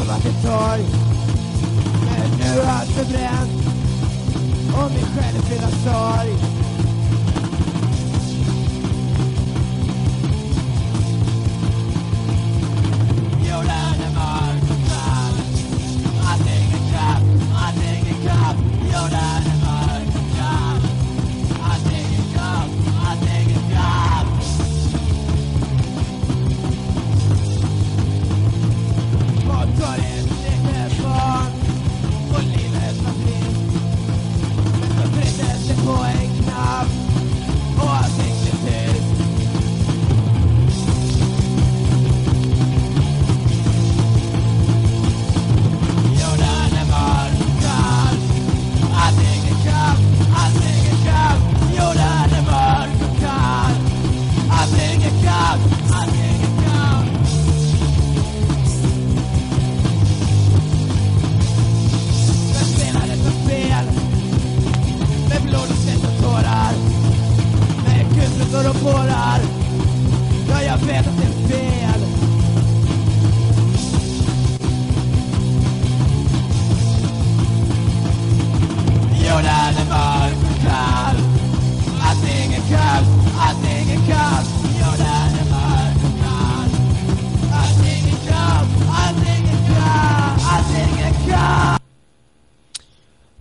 Stormat torg. Men nu allt förbränt Och mig själv fyller sorg. Jorden är mörk everybody.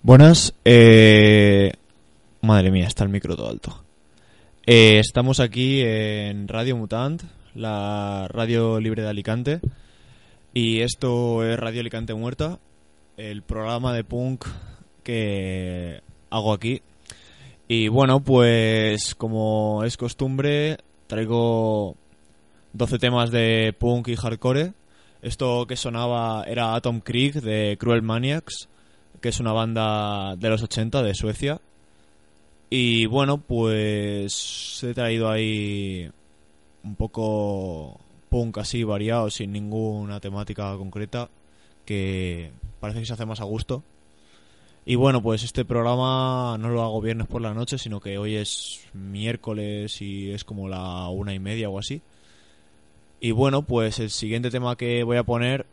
Buenas, eh... madre mía, está el micro todo alto. Eh, estamos aquí en Radio Mutant, la radio libre de Alicante, y esto es Radio Alicante Muerta, el programa de punk que hago aquí. Y bueno, pues como es costumbre, traigo 12 temas de punk y hardcore. Esto que sonaba era Atom Creek de Cruel Maniacs que es una banda de los 80 de Suecia. Y bueno, pues he traído ahí un poco punk así variado, sin ninguna temática concreta, que parece que se hace más a gusto. Y bueno, pues este programa no lo hago viernes por la noche, sino que hoy es miércoles y es como la una y media o así. Y bueno, pues el siguiente tema que voy a poner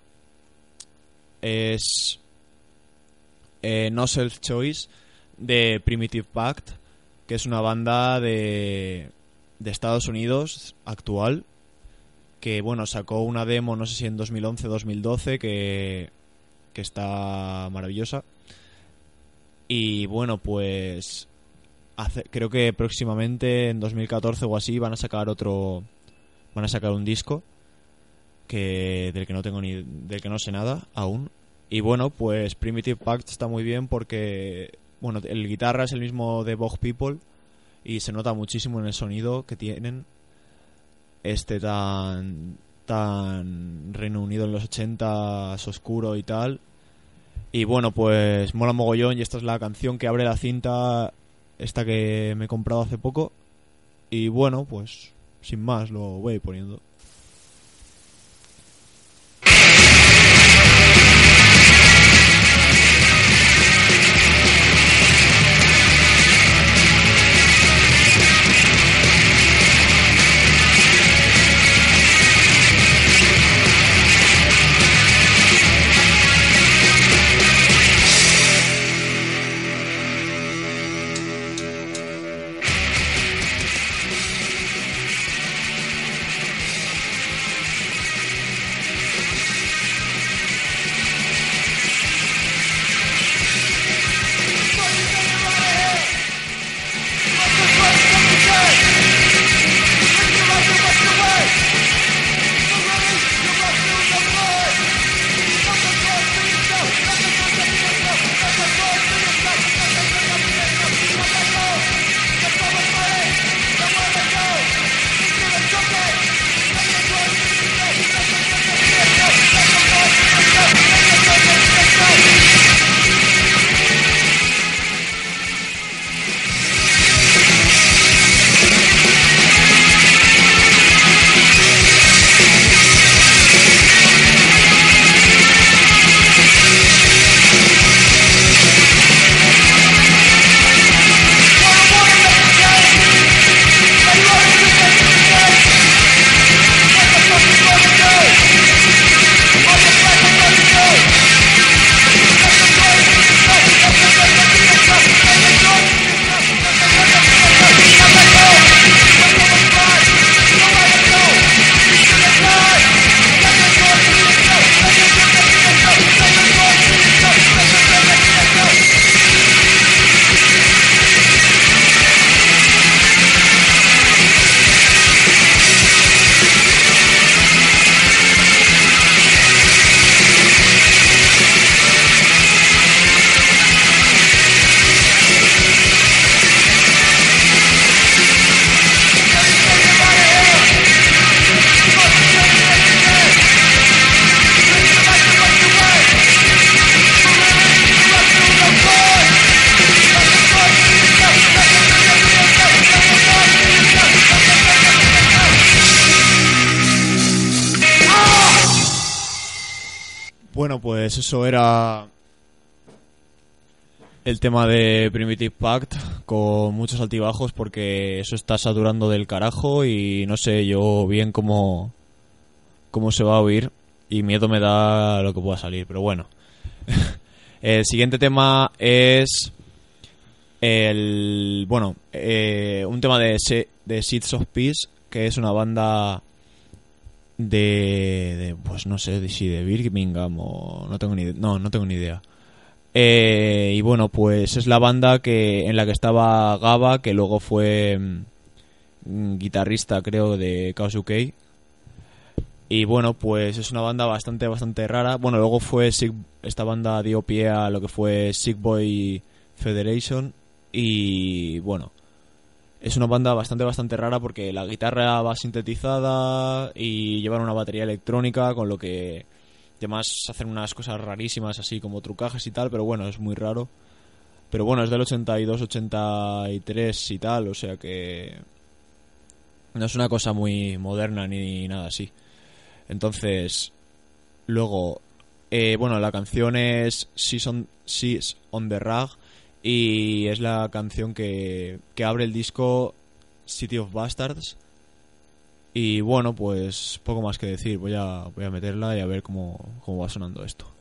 es eh, No Self Choice de Primitive Pact, que es una banda de, de Estados Unidos actual, que bueno, sacó una demo, no sé si en 2011-2012, que, que está maravillosa. Y bueno, pues creo que próximamente, en 2014 o así, van a sacar otro, van a sacar un disco que del que no tengo ni del que no sé nada aún y bueno pues Primitive Pact está muy bien porque bueno el guitarra es el mismo de Bog People y se nota muchísimo en el sonido que tienen. Este tan tan Reino Unido en los 80 oscuro y tal. Y bueno pues mola mogollón y esta es la canción que abre la cinta esta que me he comprado hace poco. Y bueno pues sin más lo voy poniendo pues eso era el tema de Primitive Pact con muchos altibajos porque eso está saturando del carajo y no sé yo bien cómo, cómo se va a oír y miedo me da lo que pueda salir, pero bueno. el siguiente tema es el bueno, eh, un tema de, de Seeds of Peace, que es una banda de, de, pues no sé si de Birmingham o no tengo ni no no tengo ni idea. Eh, y bueno pues es la banda que en la que estaba Gaba que luego fue mm, guitarrista creo de Chaos UK y bueno pues es una banda bastante bastante rara. Bueno luego fue esta banda dio pie a lo que fue Sick Boy Federation. Y bueno es una banda bastante bastante rara porque la guitarra va sintetizada y llevan una batería electrónica con lo que además hacen unas cosas rarísimas así como trucajes y tal pero bueno es muy raro. Pero bueno es del 82 83 y tal o sea que no es una cosa muy moderna ni nada así. Entonces luego eh, bueno la canción es She's on, on the Rag y es la canción que, que abre el disco City of Bastards. Y bueno, pues poco más que decir. Voy a, voy a meterla y a ver cómo, cómo va sonando esto.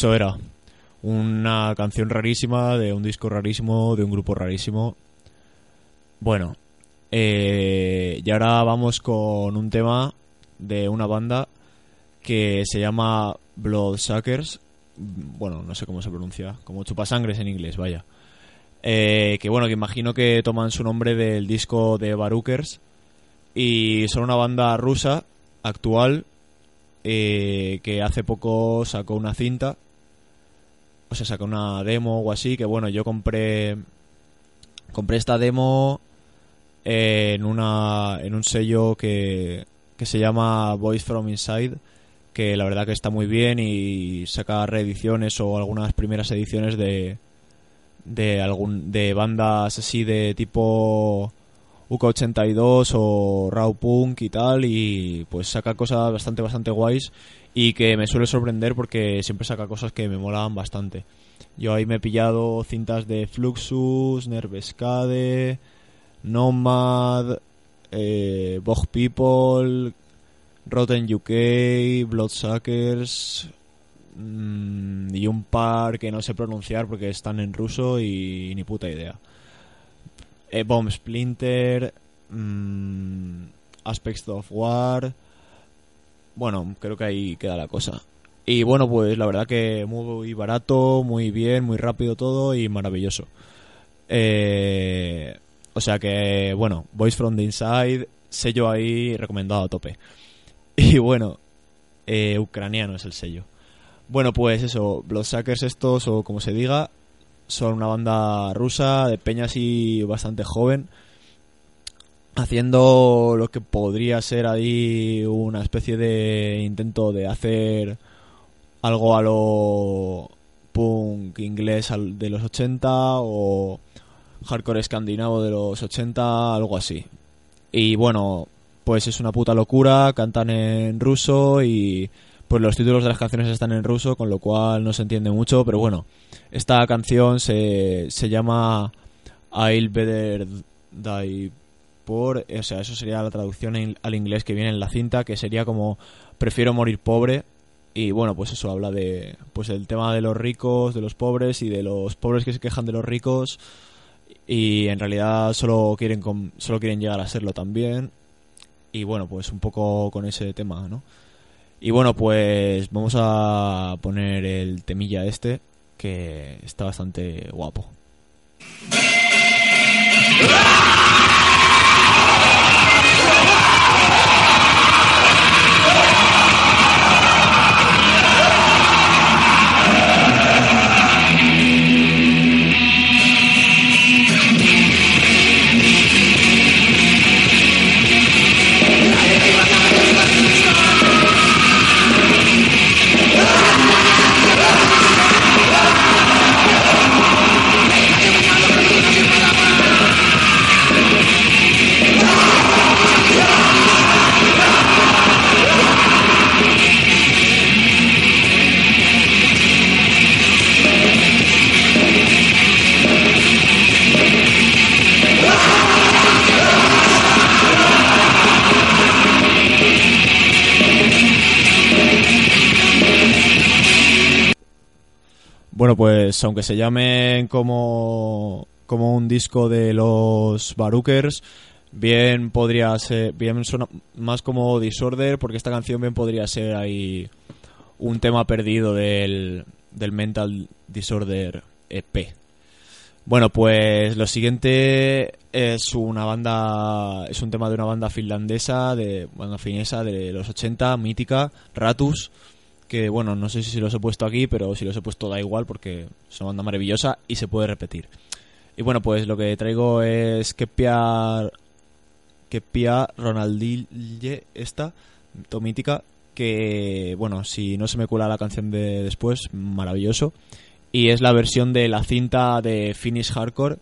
Eso era. Una canción rarísima, de un disco rarísimo, de un grupo rarísimo. Bueno, eh, y ahora vamos con un tema de una banda que se llama Bloodsuckers. Bueno, no sé cómo se pronuncia, como chupasangres en inglés, vaya. Eh, que bueno, que imagino que toman su nombre del disco de Barookers. Y son una banda rusa actual eh, que hace poco sacó una cinta, o sea, sacó una demo o así, que bueno, yo compré compré esta demo en una en un sello que, que se llama Voice from Inside, que la verdad que está muy bien y saca reediciones o algunas primeras ediciones de de algún de bandas así de tipo UK82 o Raw Punk y tal y pues saca cosas bastante bastante guays y que me suele sorprender porque siempre saca cosas que me molaban bastante. Yo ahí me he pillado cintas de Fluxus, Nervescade, Nomad, eh, Bog People, Rotten UK, Bloodsuckers mm, y un par que no sé pronunciar porque están en ruso y ni puta idea. Eh, Bomb Splinter, mm, Aspects of War. Bueno, creo que ahí queda la cosa. Y bueno, pues la verdad que muy barato, muy bien, muy rápido todo y maravilloso. Eh, o sea que, bueno, Voice from the Inside, sello ahí recomendado a tope. Y bueno, eh, ucraniano es el sello. Bueno, pues eso, Bloodsuckers estos, o como se diga, son una banda rusa de peña así bastante joven, haciendo lo que podría ser ahí una especie de intento de hacer algo a lo punk inglés de los 80 o hardcore escandinavo de los 80, algo así. Y bueno, pues es una puta locura, cantan en ruso y pues los títulos de las canciones están en ruso, con lo cual no se entiende mucho, pero bueno, esta canción se, se llama I'll Better Die Poor, o sea, eso sería la traducción al inglés que viene en la cinta, que sería como prefiero morir pobre. Y bueno, pues eso habla de pues el tema de los ricos, de los pobres y de los pobres que se quejan de los ricos y en realidad solo quieren com- solo quieren llegar a serlo también. Y bueno, pues un poco con ese tema, ¿no? Y bueno, pues vamos a poner el temilla este que está bastante guapo. Pues aunque se llamen como, como un disco de los Barookers, bien podría ser, bien suena más como Disorder, porque esta canción bien podría ser ahí un tema perdido del, del Mental Disorder EP. Bueno, pues lo siguiente es una banda, es un tema de una banda finlandesa, de banda finesa de los 80, mítica, Ratus, que bueno, no sé si los he puesto aquí, pero si los he puesto da igual porque es una banda maravillosa y se puede repetir. Y bueno, pues lo que traigo es Kepia, Kepia Ronaldille, esta, tomítica, que bueno, si no se me cuela la canción de después, maravilloso. Y es la versión de la cinta de Finnish Hardcore,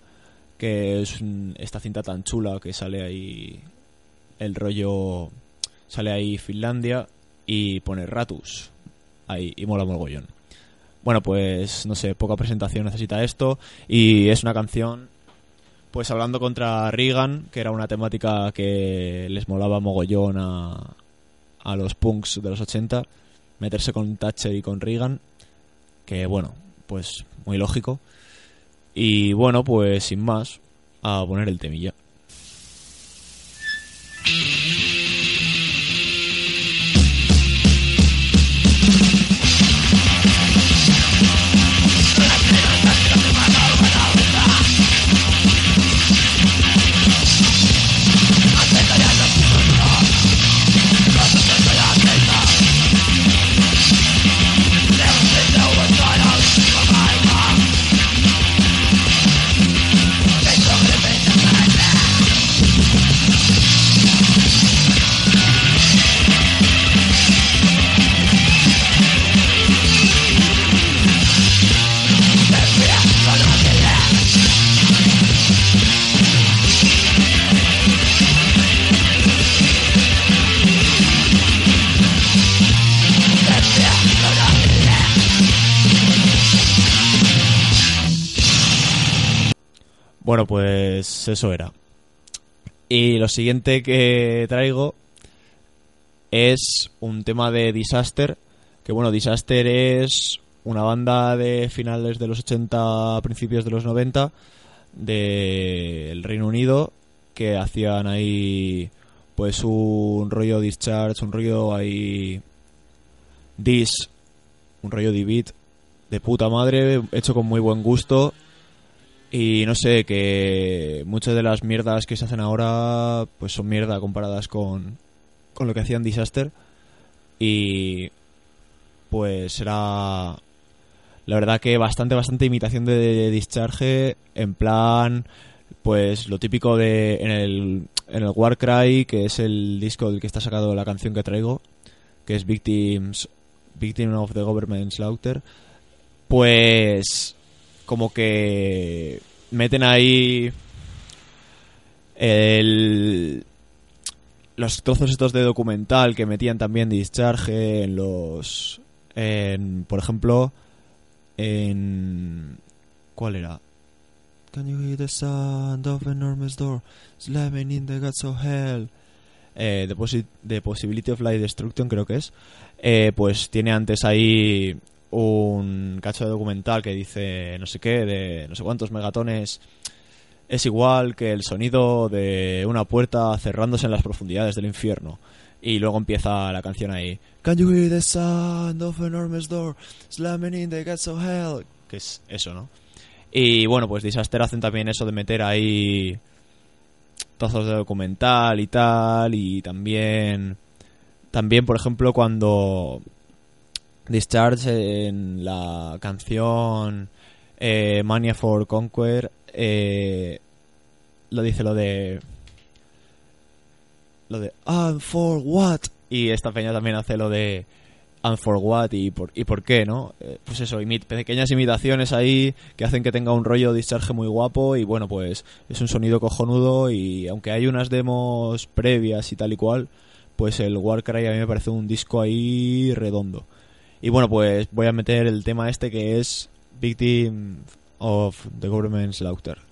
que es esta cinta tan chula que sale ahí el rollo, sale ahí Finlandia y pone Ratus ahí y mola mogollón. Bueno, pues no sé, poca presentación necesita esto y es una canción pues hablando contra Reagan, que era una temática que les molaba mogollón a, a los punks de los 80, meterse con Thatcher y con Reagan, que bueno, pues muy lógico. Y bueno, pues sin más, a poner el temilla. Bueno, pues eso era. Y lo siguiente que traigo es un tema de Disaster, que bueno, Disaster es una banda de finales de los 80, principios de los 90 del Reino Unido que hacían ahí pues un rollo discharge, un rollo ahí dis, un rollo beat de puta madre, hecho con muy buen gusto y no sé, que muchas de las mierdas que se hacen ahora pues son mierda comparadas con, con lo que hacían Disaster. Y pues será la verdad que bastante, bastante imitación de Discharge, en plan, pues lo típico de en el, en el Warcry, que es el disco del que está sacado la canción que traigo, que es Victims, Victim of the Government Slaughter, pues como que meten ahí el, los trozos estos de documental que metían también Discharge en los, en, por ejemplo, en... ¿Cuál era? Can you hear the sound of enormous door slamming in the guts of hell? Eh, the, posi- the Possibility of Light Destruction creo que es. Eh, pues tiene antes ahí un cacho de documental que dice no sé qué, de no sé cuántos megatones. Es igual que el sonido de una puerta cerrándose en las profundidades del infierno. Y luego empieza la canción ahí. Can you hear the sound of enormous door slamming in the gates of hell? Que es eso, ¿no? Y bueno, pues Disaster hacen también eso de meter ahí trozos de documental y tal. Y también, también por ejemplo, cuando Discharge en la canción eh, Mania for Conquer eh, lo dice lo de lo de and for what y esta peña también hace lo de and for what y por, y por qué, ¿no? Eh, pues eso, imit- pequeñas imitaciones ahí que hacen que tenga un rollo discharge muy guapo y bueno, pues es un sonido cojonudo y aunque hay unas demos previas y tal y cual, pues el Warcry a mí me parece un disco ahí redondo. Y bueno, pues voy a meter el tema este que es Victim of the Government Slaughter.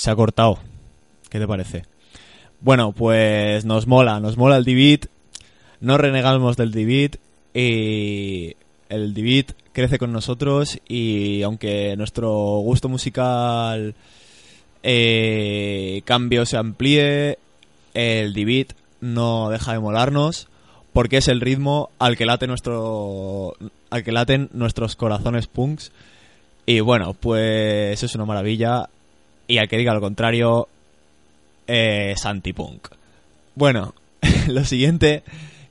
Se ha cortado. ¿Qué te parece? Bueno, pues nos mola, nos mola el D-Beat. No renegamos del D-Beat. Y el D-Beat crece con nosotros. Y aunque nuestro gusto musical eh, cambio se amplíe, el D-Beat no deja de molarnos. Porque es el ritmo al que late nuestro. al que laten nuestros corazones punks. Y bueno, pues es una maravilla. Y al que diga lo contrario, eh, Santipunk. Bueno, lo siguiente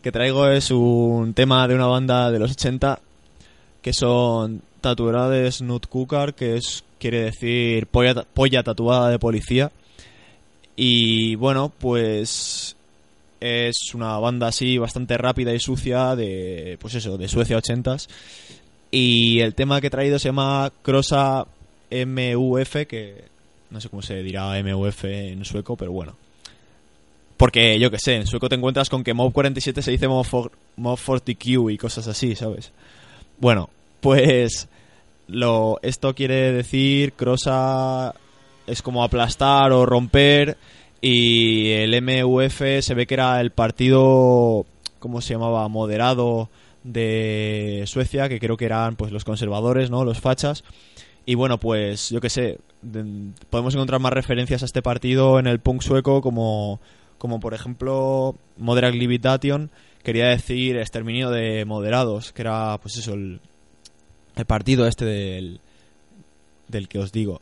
que traigo es un tema de una banda de los 80 que son Tatuerades Nut Kukar, que es quiere decir polla, tatuada de policía. Y bueno, pues es una banda así bastante rápida y sucia de pues eso, de Suecia 80s. Y el tema que he traído se llama Crossa MUF, que no sé cómo se dirá MUF en sueco, pero bueno. Porque yo que sé, en sueco te encuentras con que Mob 47 se dice Mob, for- Mob 40Q y cosas así, ¿sabes? Bueno, pues lo esto quiere decir crossa es como aplastar o romper y el MUF se ve que era el partido ¿cómo se llamaba? moderado de Suecia, que creo que eran pues los conservadores, ¿no? Los fachas. Y bueno, pues yo que sé, de- podemos encontrar más referencias a este partido en el punk sueco como como por ejemplo Moderat Libitation quería decir exterminio de moderados, que era pues eso el, el partido este del del que os digo.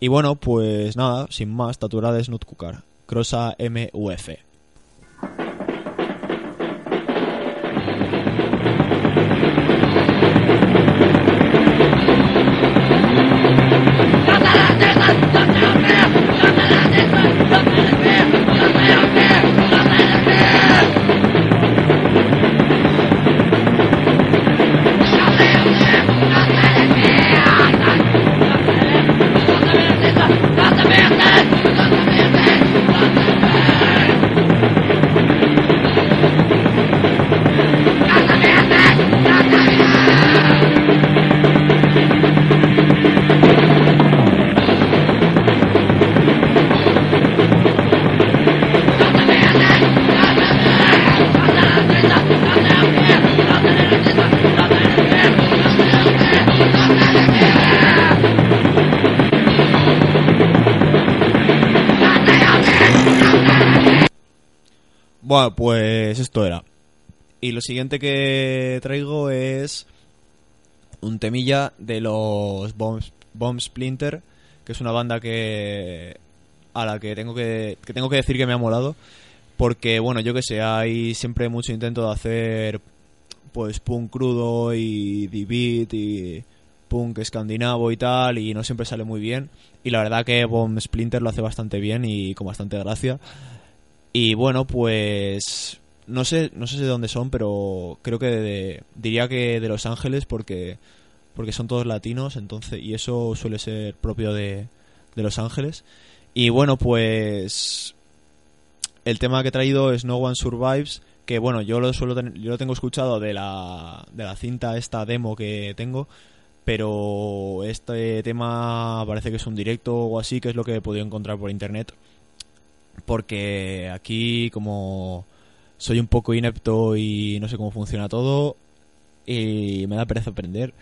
Y bueno, pues nada, sin más, Taturades Nutkukar, Crossa MUF. Y lo siguiente que traigo es un temilla de los Bomb, Bomb Splinter, que es una banda que a la que tengo que, que tengo que decir que me ha molado, porque bueno, yo que sé, hay siempre mucho intento de hacer pues punk crudo y D-beat y punk escandinavo y tal, y no siempre sale muy bien. Y la verdad que Bomb Splinter lo hace bastante bien y con bastante gracia. Y bueno, pues no sé, no sé de dónde son, pero creo que de- diría que de Los Ángeles porque porque son todos latinos, entonces y eso suele ser propio de, de Los Ángeles. Y bueno, pues el tema que he traído es No One Survives, que bueno, yo lo suelo ten- yo lo tengo escuchado de la de la cinta esta demo que tengo, pero este tema parece que es un directo o así, que es lo que he podido encontrar por internet porque aquí como soy un poco inepto y no sé cómo funciona todo y me da pereza aprender,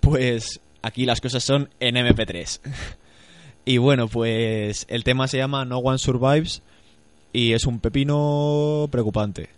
pues aquí las cosas son en MP3. y bueno, pues el tema se llama No One Survives y es un pepino preocupante.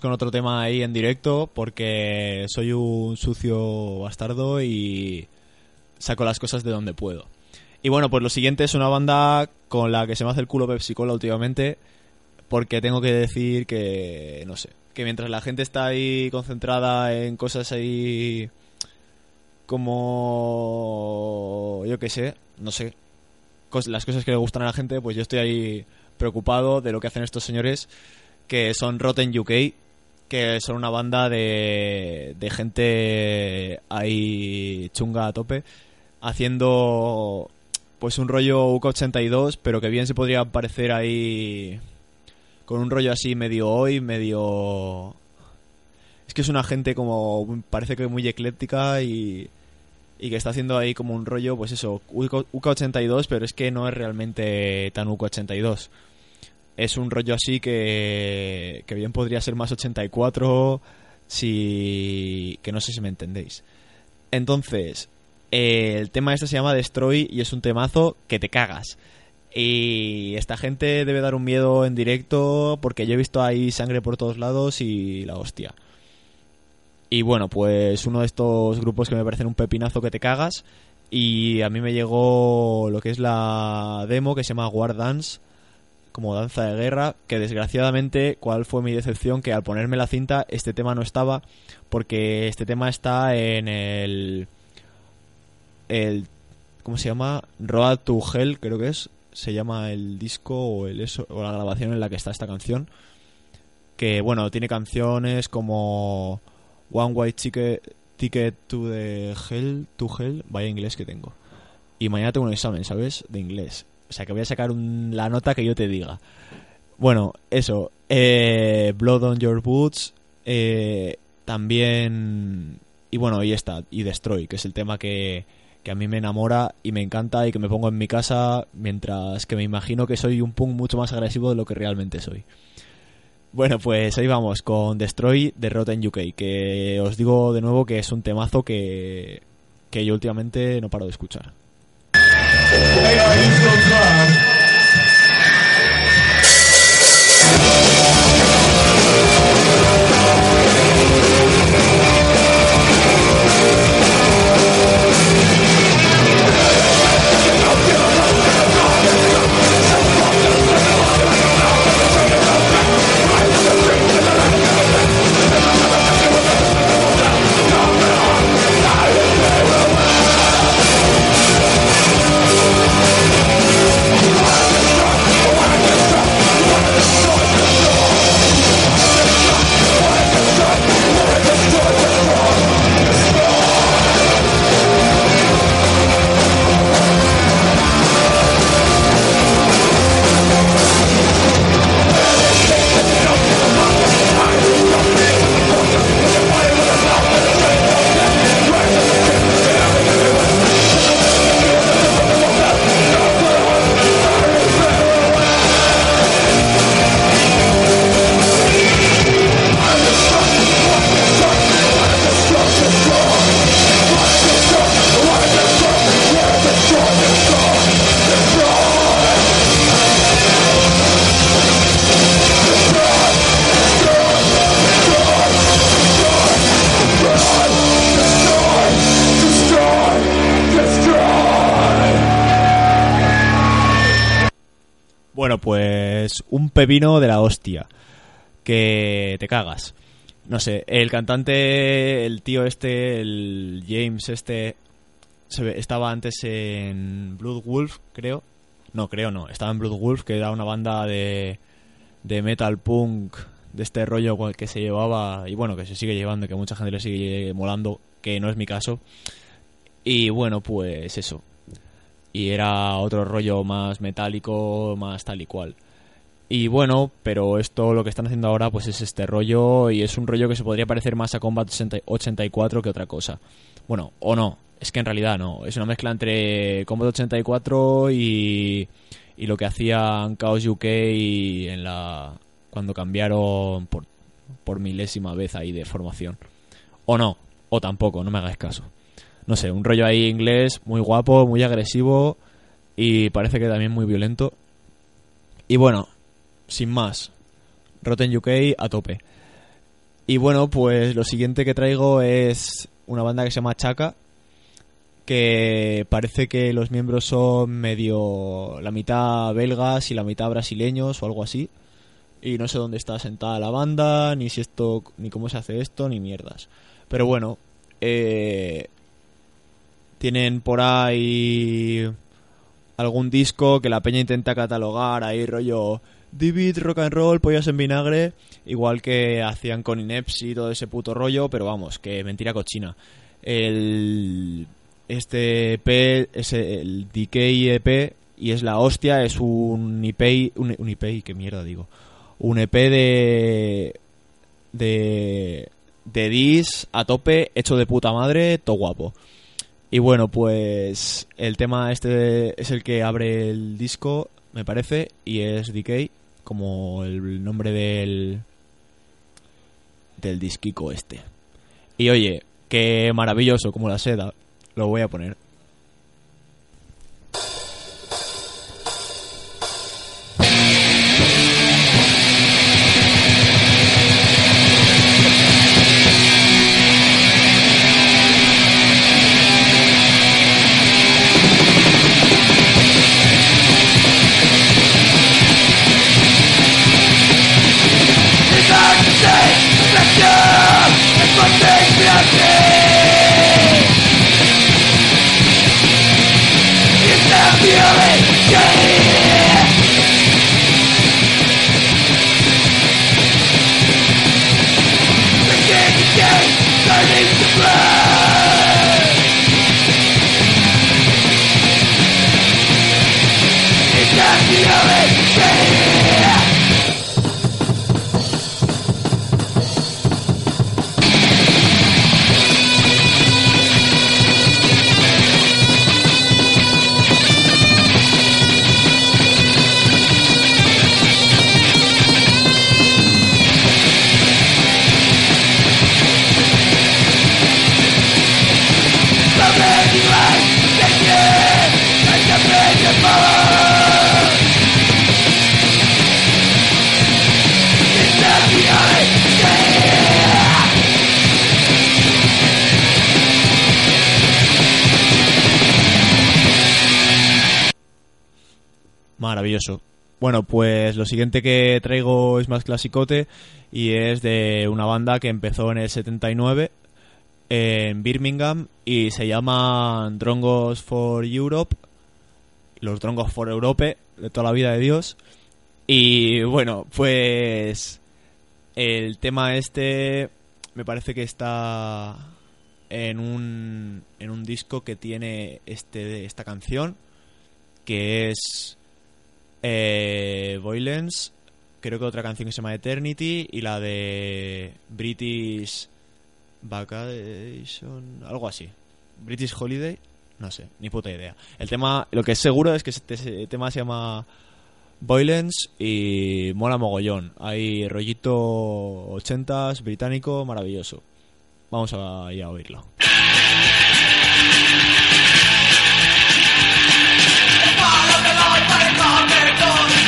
Con otro tema ahí en directo porque soy un sucio bastardo y saco las cosas de donde puedo. Y bueno, pues lo siguiente es una banda con la que se me hace el culo Pepsi Cola últimamente porque tengo que decir que, no sé, que mientras la gente está ahí concentrada en cosas ahí como, yo qué sé, no sé, las cosas que le gustan a la gente, pues yo estoy ahí preocupado de lo que hacen estos señores que son Rotten UK, que son una banda de, de gente ahí chunga a tope, haciendo pues un rollo UK82, pero que bien se podría parecer ahí con un rollo así medio hoy, medio... Es que es una gente como, parece que muy ecléctica y, y que está haciendo ahí como un rollo, pues eso, UK- UK82, pero es que no es realmente tan UK82 es un rollo así que, que bien podría ser más 84 si que no sé si me entendéis. Entonces eh, el tema este se llama Destroy y es un temazo que te cagas. Y esta gente debe dar un miedo en directo porque yo he visto ahí sangre por todos lados y la hostia. Y bueno pues uno de estos grupos que me parecen un pepinazo que te cagas. Y a mí me llegó lo que es la demo que se llama War Dance como danza de guerra, que desgraciadamente, ¿cuál fue mi decepción? Que al ponerme la cinta, este tema no estaba, porque este tema está en el... el ¿Cómo se llama? Road to Hell, creo que es. Se llama el disco o, el eso, o la grabación en la que está esta canción. Que, bueno, tiene canciones como One White Ticket, Ticket to the Hell, to Hell, vaya inglés que tengo. Y mañana tengo un examen, ¿sabes? De inglés. O sea, que voy a sacar un- la nota que yo te diga. Bueno, eso. eh, Blood on Your Boots. eh, también. Y bueno, y esta. Y Destroy, que es el tema que, que a mí me enamora y me encanta y que me pongo en mi casa mientras que me imagino que soy un punk mucho más agresivo de lo que realmente soy. Bueno, pues ahí vamos con Destroy de Rotten UK, que os digo de nuevo que es un temazo que, que yo últimamente no paro de escuchar. Hey, are you so club. Un pepino de la hostia. Que te cagas. No sé, el cantante, el tío este, el James este, se estaba antes en Blood Wolf, creo. No, creo no. Estaba en Blood Wolf, que era una banda de, de metal punk, de este rollo que se llevaba, y bueno, que se sigue llevando, que mucha gente le sigue molando, que no es mi caso. Y bueno, pues eso. Y era otro rollo más metálico, más tal y cual. Y bueno, pero esto lo que están haciendo ahora pues es este rollo y es un rollo que se podría parecer más a Combat 80 84 que otra cosa. Bueno, o no, es que en realidad no, es una mezcla entre Combat 84 y, y lo que hacían Chaos UK y en la cuando cambiaron por, por milésima vez ahí de formación. O no, o tampoco, no me hagáis caso. No sé, un rollo ahí inglés muy guapo, muy agresivo y parece que también muy violento. Y bueno, sin más, Rotten UK a tope. Y bueno, pues lo siguiente que traigo es una banda que se llama Chaka, que parece que los miembros son medio la mitad belgas y la mitad brasileños o algo así. Y no sé dónde está sentada la banda, ni si esto, ni cómo se hace esto, ni mierdas. Pero bueno, eh, tienen por ahí algún disco que la peña intenta catalogar ahí rollo Divid, rock and roll, pollas en vinagre, igual que hacían con Inepsi y todo ese puto rollo, pero vamos, que mentira cochina. El este EP es el Decay EP y es la hostia, es un EP, un, un qué mierda digo, un EP de de de dis a tope, hecho de puta madre, todo guapo. Y bueno, pues el tema este es el que abre el disco, me parece, y es Decay, como el nombre del del disquico este. Y oye, qué maravilloso como la seda, lo voy a poner. feeling Bueno, pues lo siguiente que traigo es más clasicote y es de una banda que empezó en el 79 en Birmingham y se llama Drongos for Europe, los Drongos for Europe de toda la vida de Dios. Y bueno, pues el tema este me parece que está en un, en un disco que tiene este, esta canción que es eh, Violence, creo que otra canción que se llama Eternity y la de British Vacation, algo así. British Holiday, no sé, ni puta idea. El tema, lo que es seguro es que este tema se llama Violence y mola mogollón. Hay rollito 80s británico maravilloso. Vamos a ir a oírlo. Oh.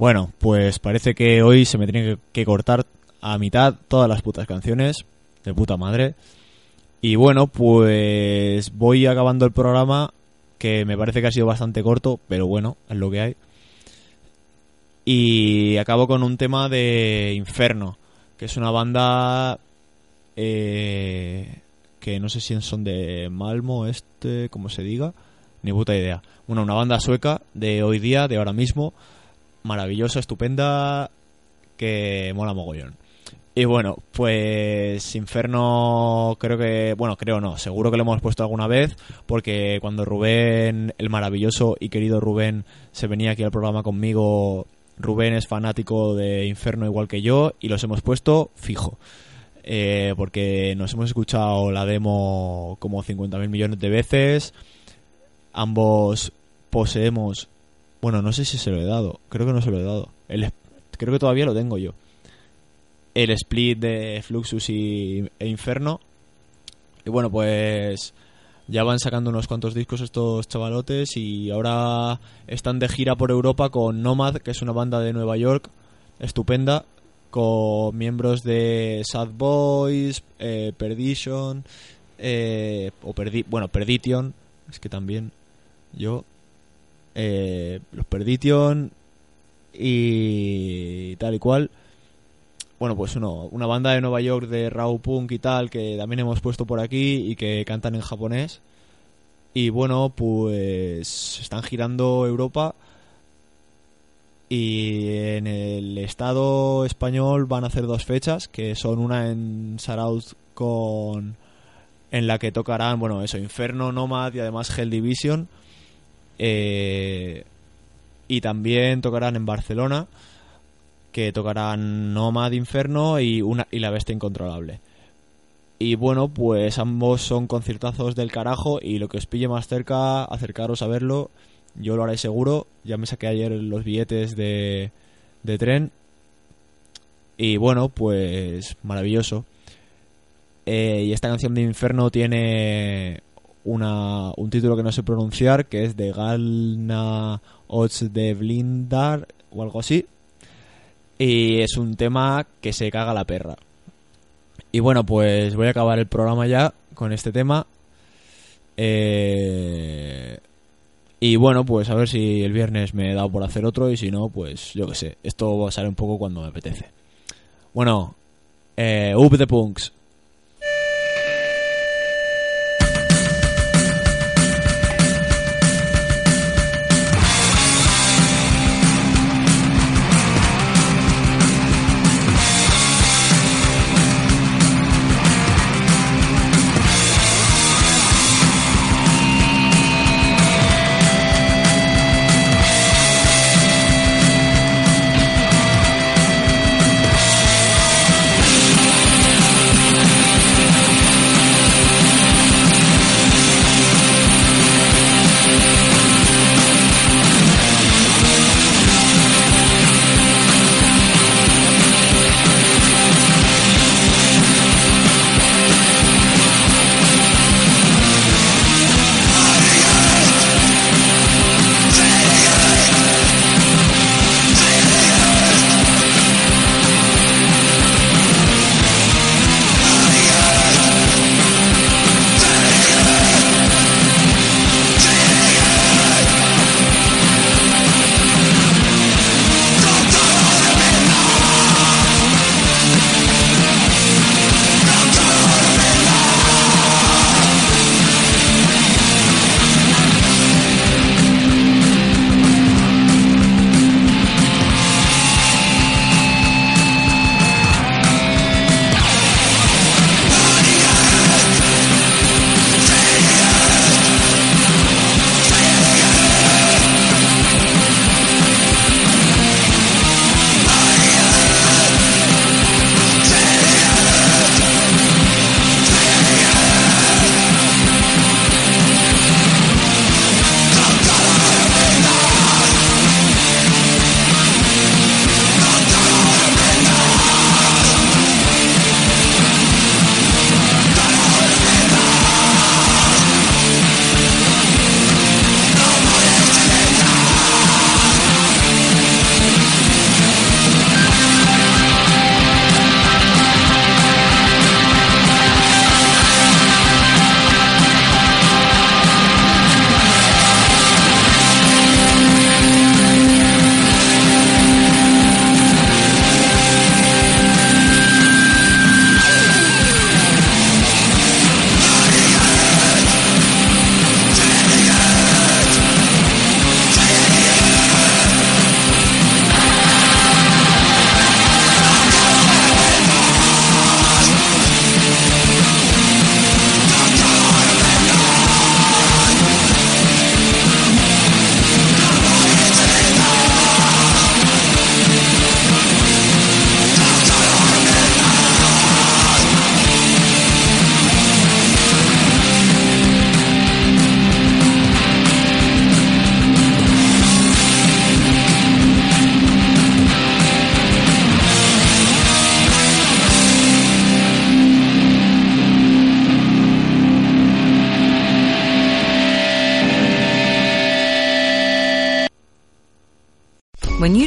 Bueno, pues parece que hoy se me tiene que, cortar a mitad todas las putas canciones. De puta madre. Y bueno, pues voy acabando el programa, que me parece que ha sido bastante corto, pero bueno, es lo que hay. Y acabo con un tema de Inferno, que es una banda eh, que no sé si son de Malmo, este, como se diga, ni puta idea. Bueno, una banda sueca de hoy día, de ahora mismo, maravillosa, estupenda, que mola mogollón. Y bueno, pues Inferno creo que, bueno, creo no, seguro que lo hemos puesto alguna vez, porque cuando Rubén, el maravilloso y querido Rubén, se venía aquí al programa conmigo, Rubén es fanático de Inferno igual que yo, y los hemos puesto fijo. Eh, porque nos hemos escuchado la demo como 50.000 millones de veces, ambos poseemos, bueno, no sé si se lo he dado, creo que no se lo he dado, el, creo que todavía lo tengo yo. El split de Fluxus y, e Inferno. Y bueno, pues ya van sacando unos cuantos discos estos chavalotes y ahora están de gira por Europa con Nomad, que es una banda de Nueva York estupenda, con miembros de Sad Boys, eh, Perdition, eh, o Perdi bueno, Perdition, es que también yo, eh, los Perdition y tal y cual bueno, pues uno, una banda de Nueva York de raw punk y tal que también hemos puesto por aquí y que cantan en japonés. Y bueno, pues están girando Europa y en el estado español van a hacer dos fechas, que son una en Sarauz con en la que tocarán, bueno, eso, Inferno, Nomad y además Hell Division. Eh, y también tocarán en Barcelona que tocarán Nomad Inferno y, una, y La Bestia Incontrolable. Y bueno, pues ambos son conciertazos del carajo y lo que os pille más cerca, acercaros a verlo. Yo lo haré seguro. Ya me saqué ayer los billetes de, de tren. Y bueno, pues maravilloso. Eh, y esta canción de Inferno tiene una, un título que no sé pronunciar, que es de Galna Ots de Blindar o algo así. Y es un tema que se caga la perra. Y bueno, pues voy a acabar el programa ya con este tema. Eh, y bueno, pues a ver si el viernes me he dado por hacer otro y si no, pues yo qué sé. Esto salir un poco cuando me apetece. Bueno, eh, Up the Punks.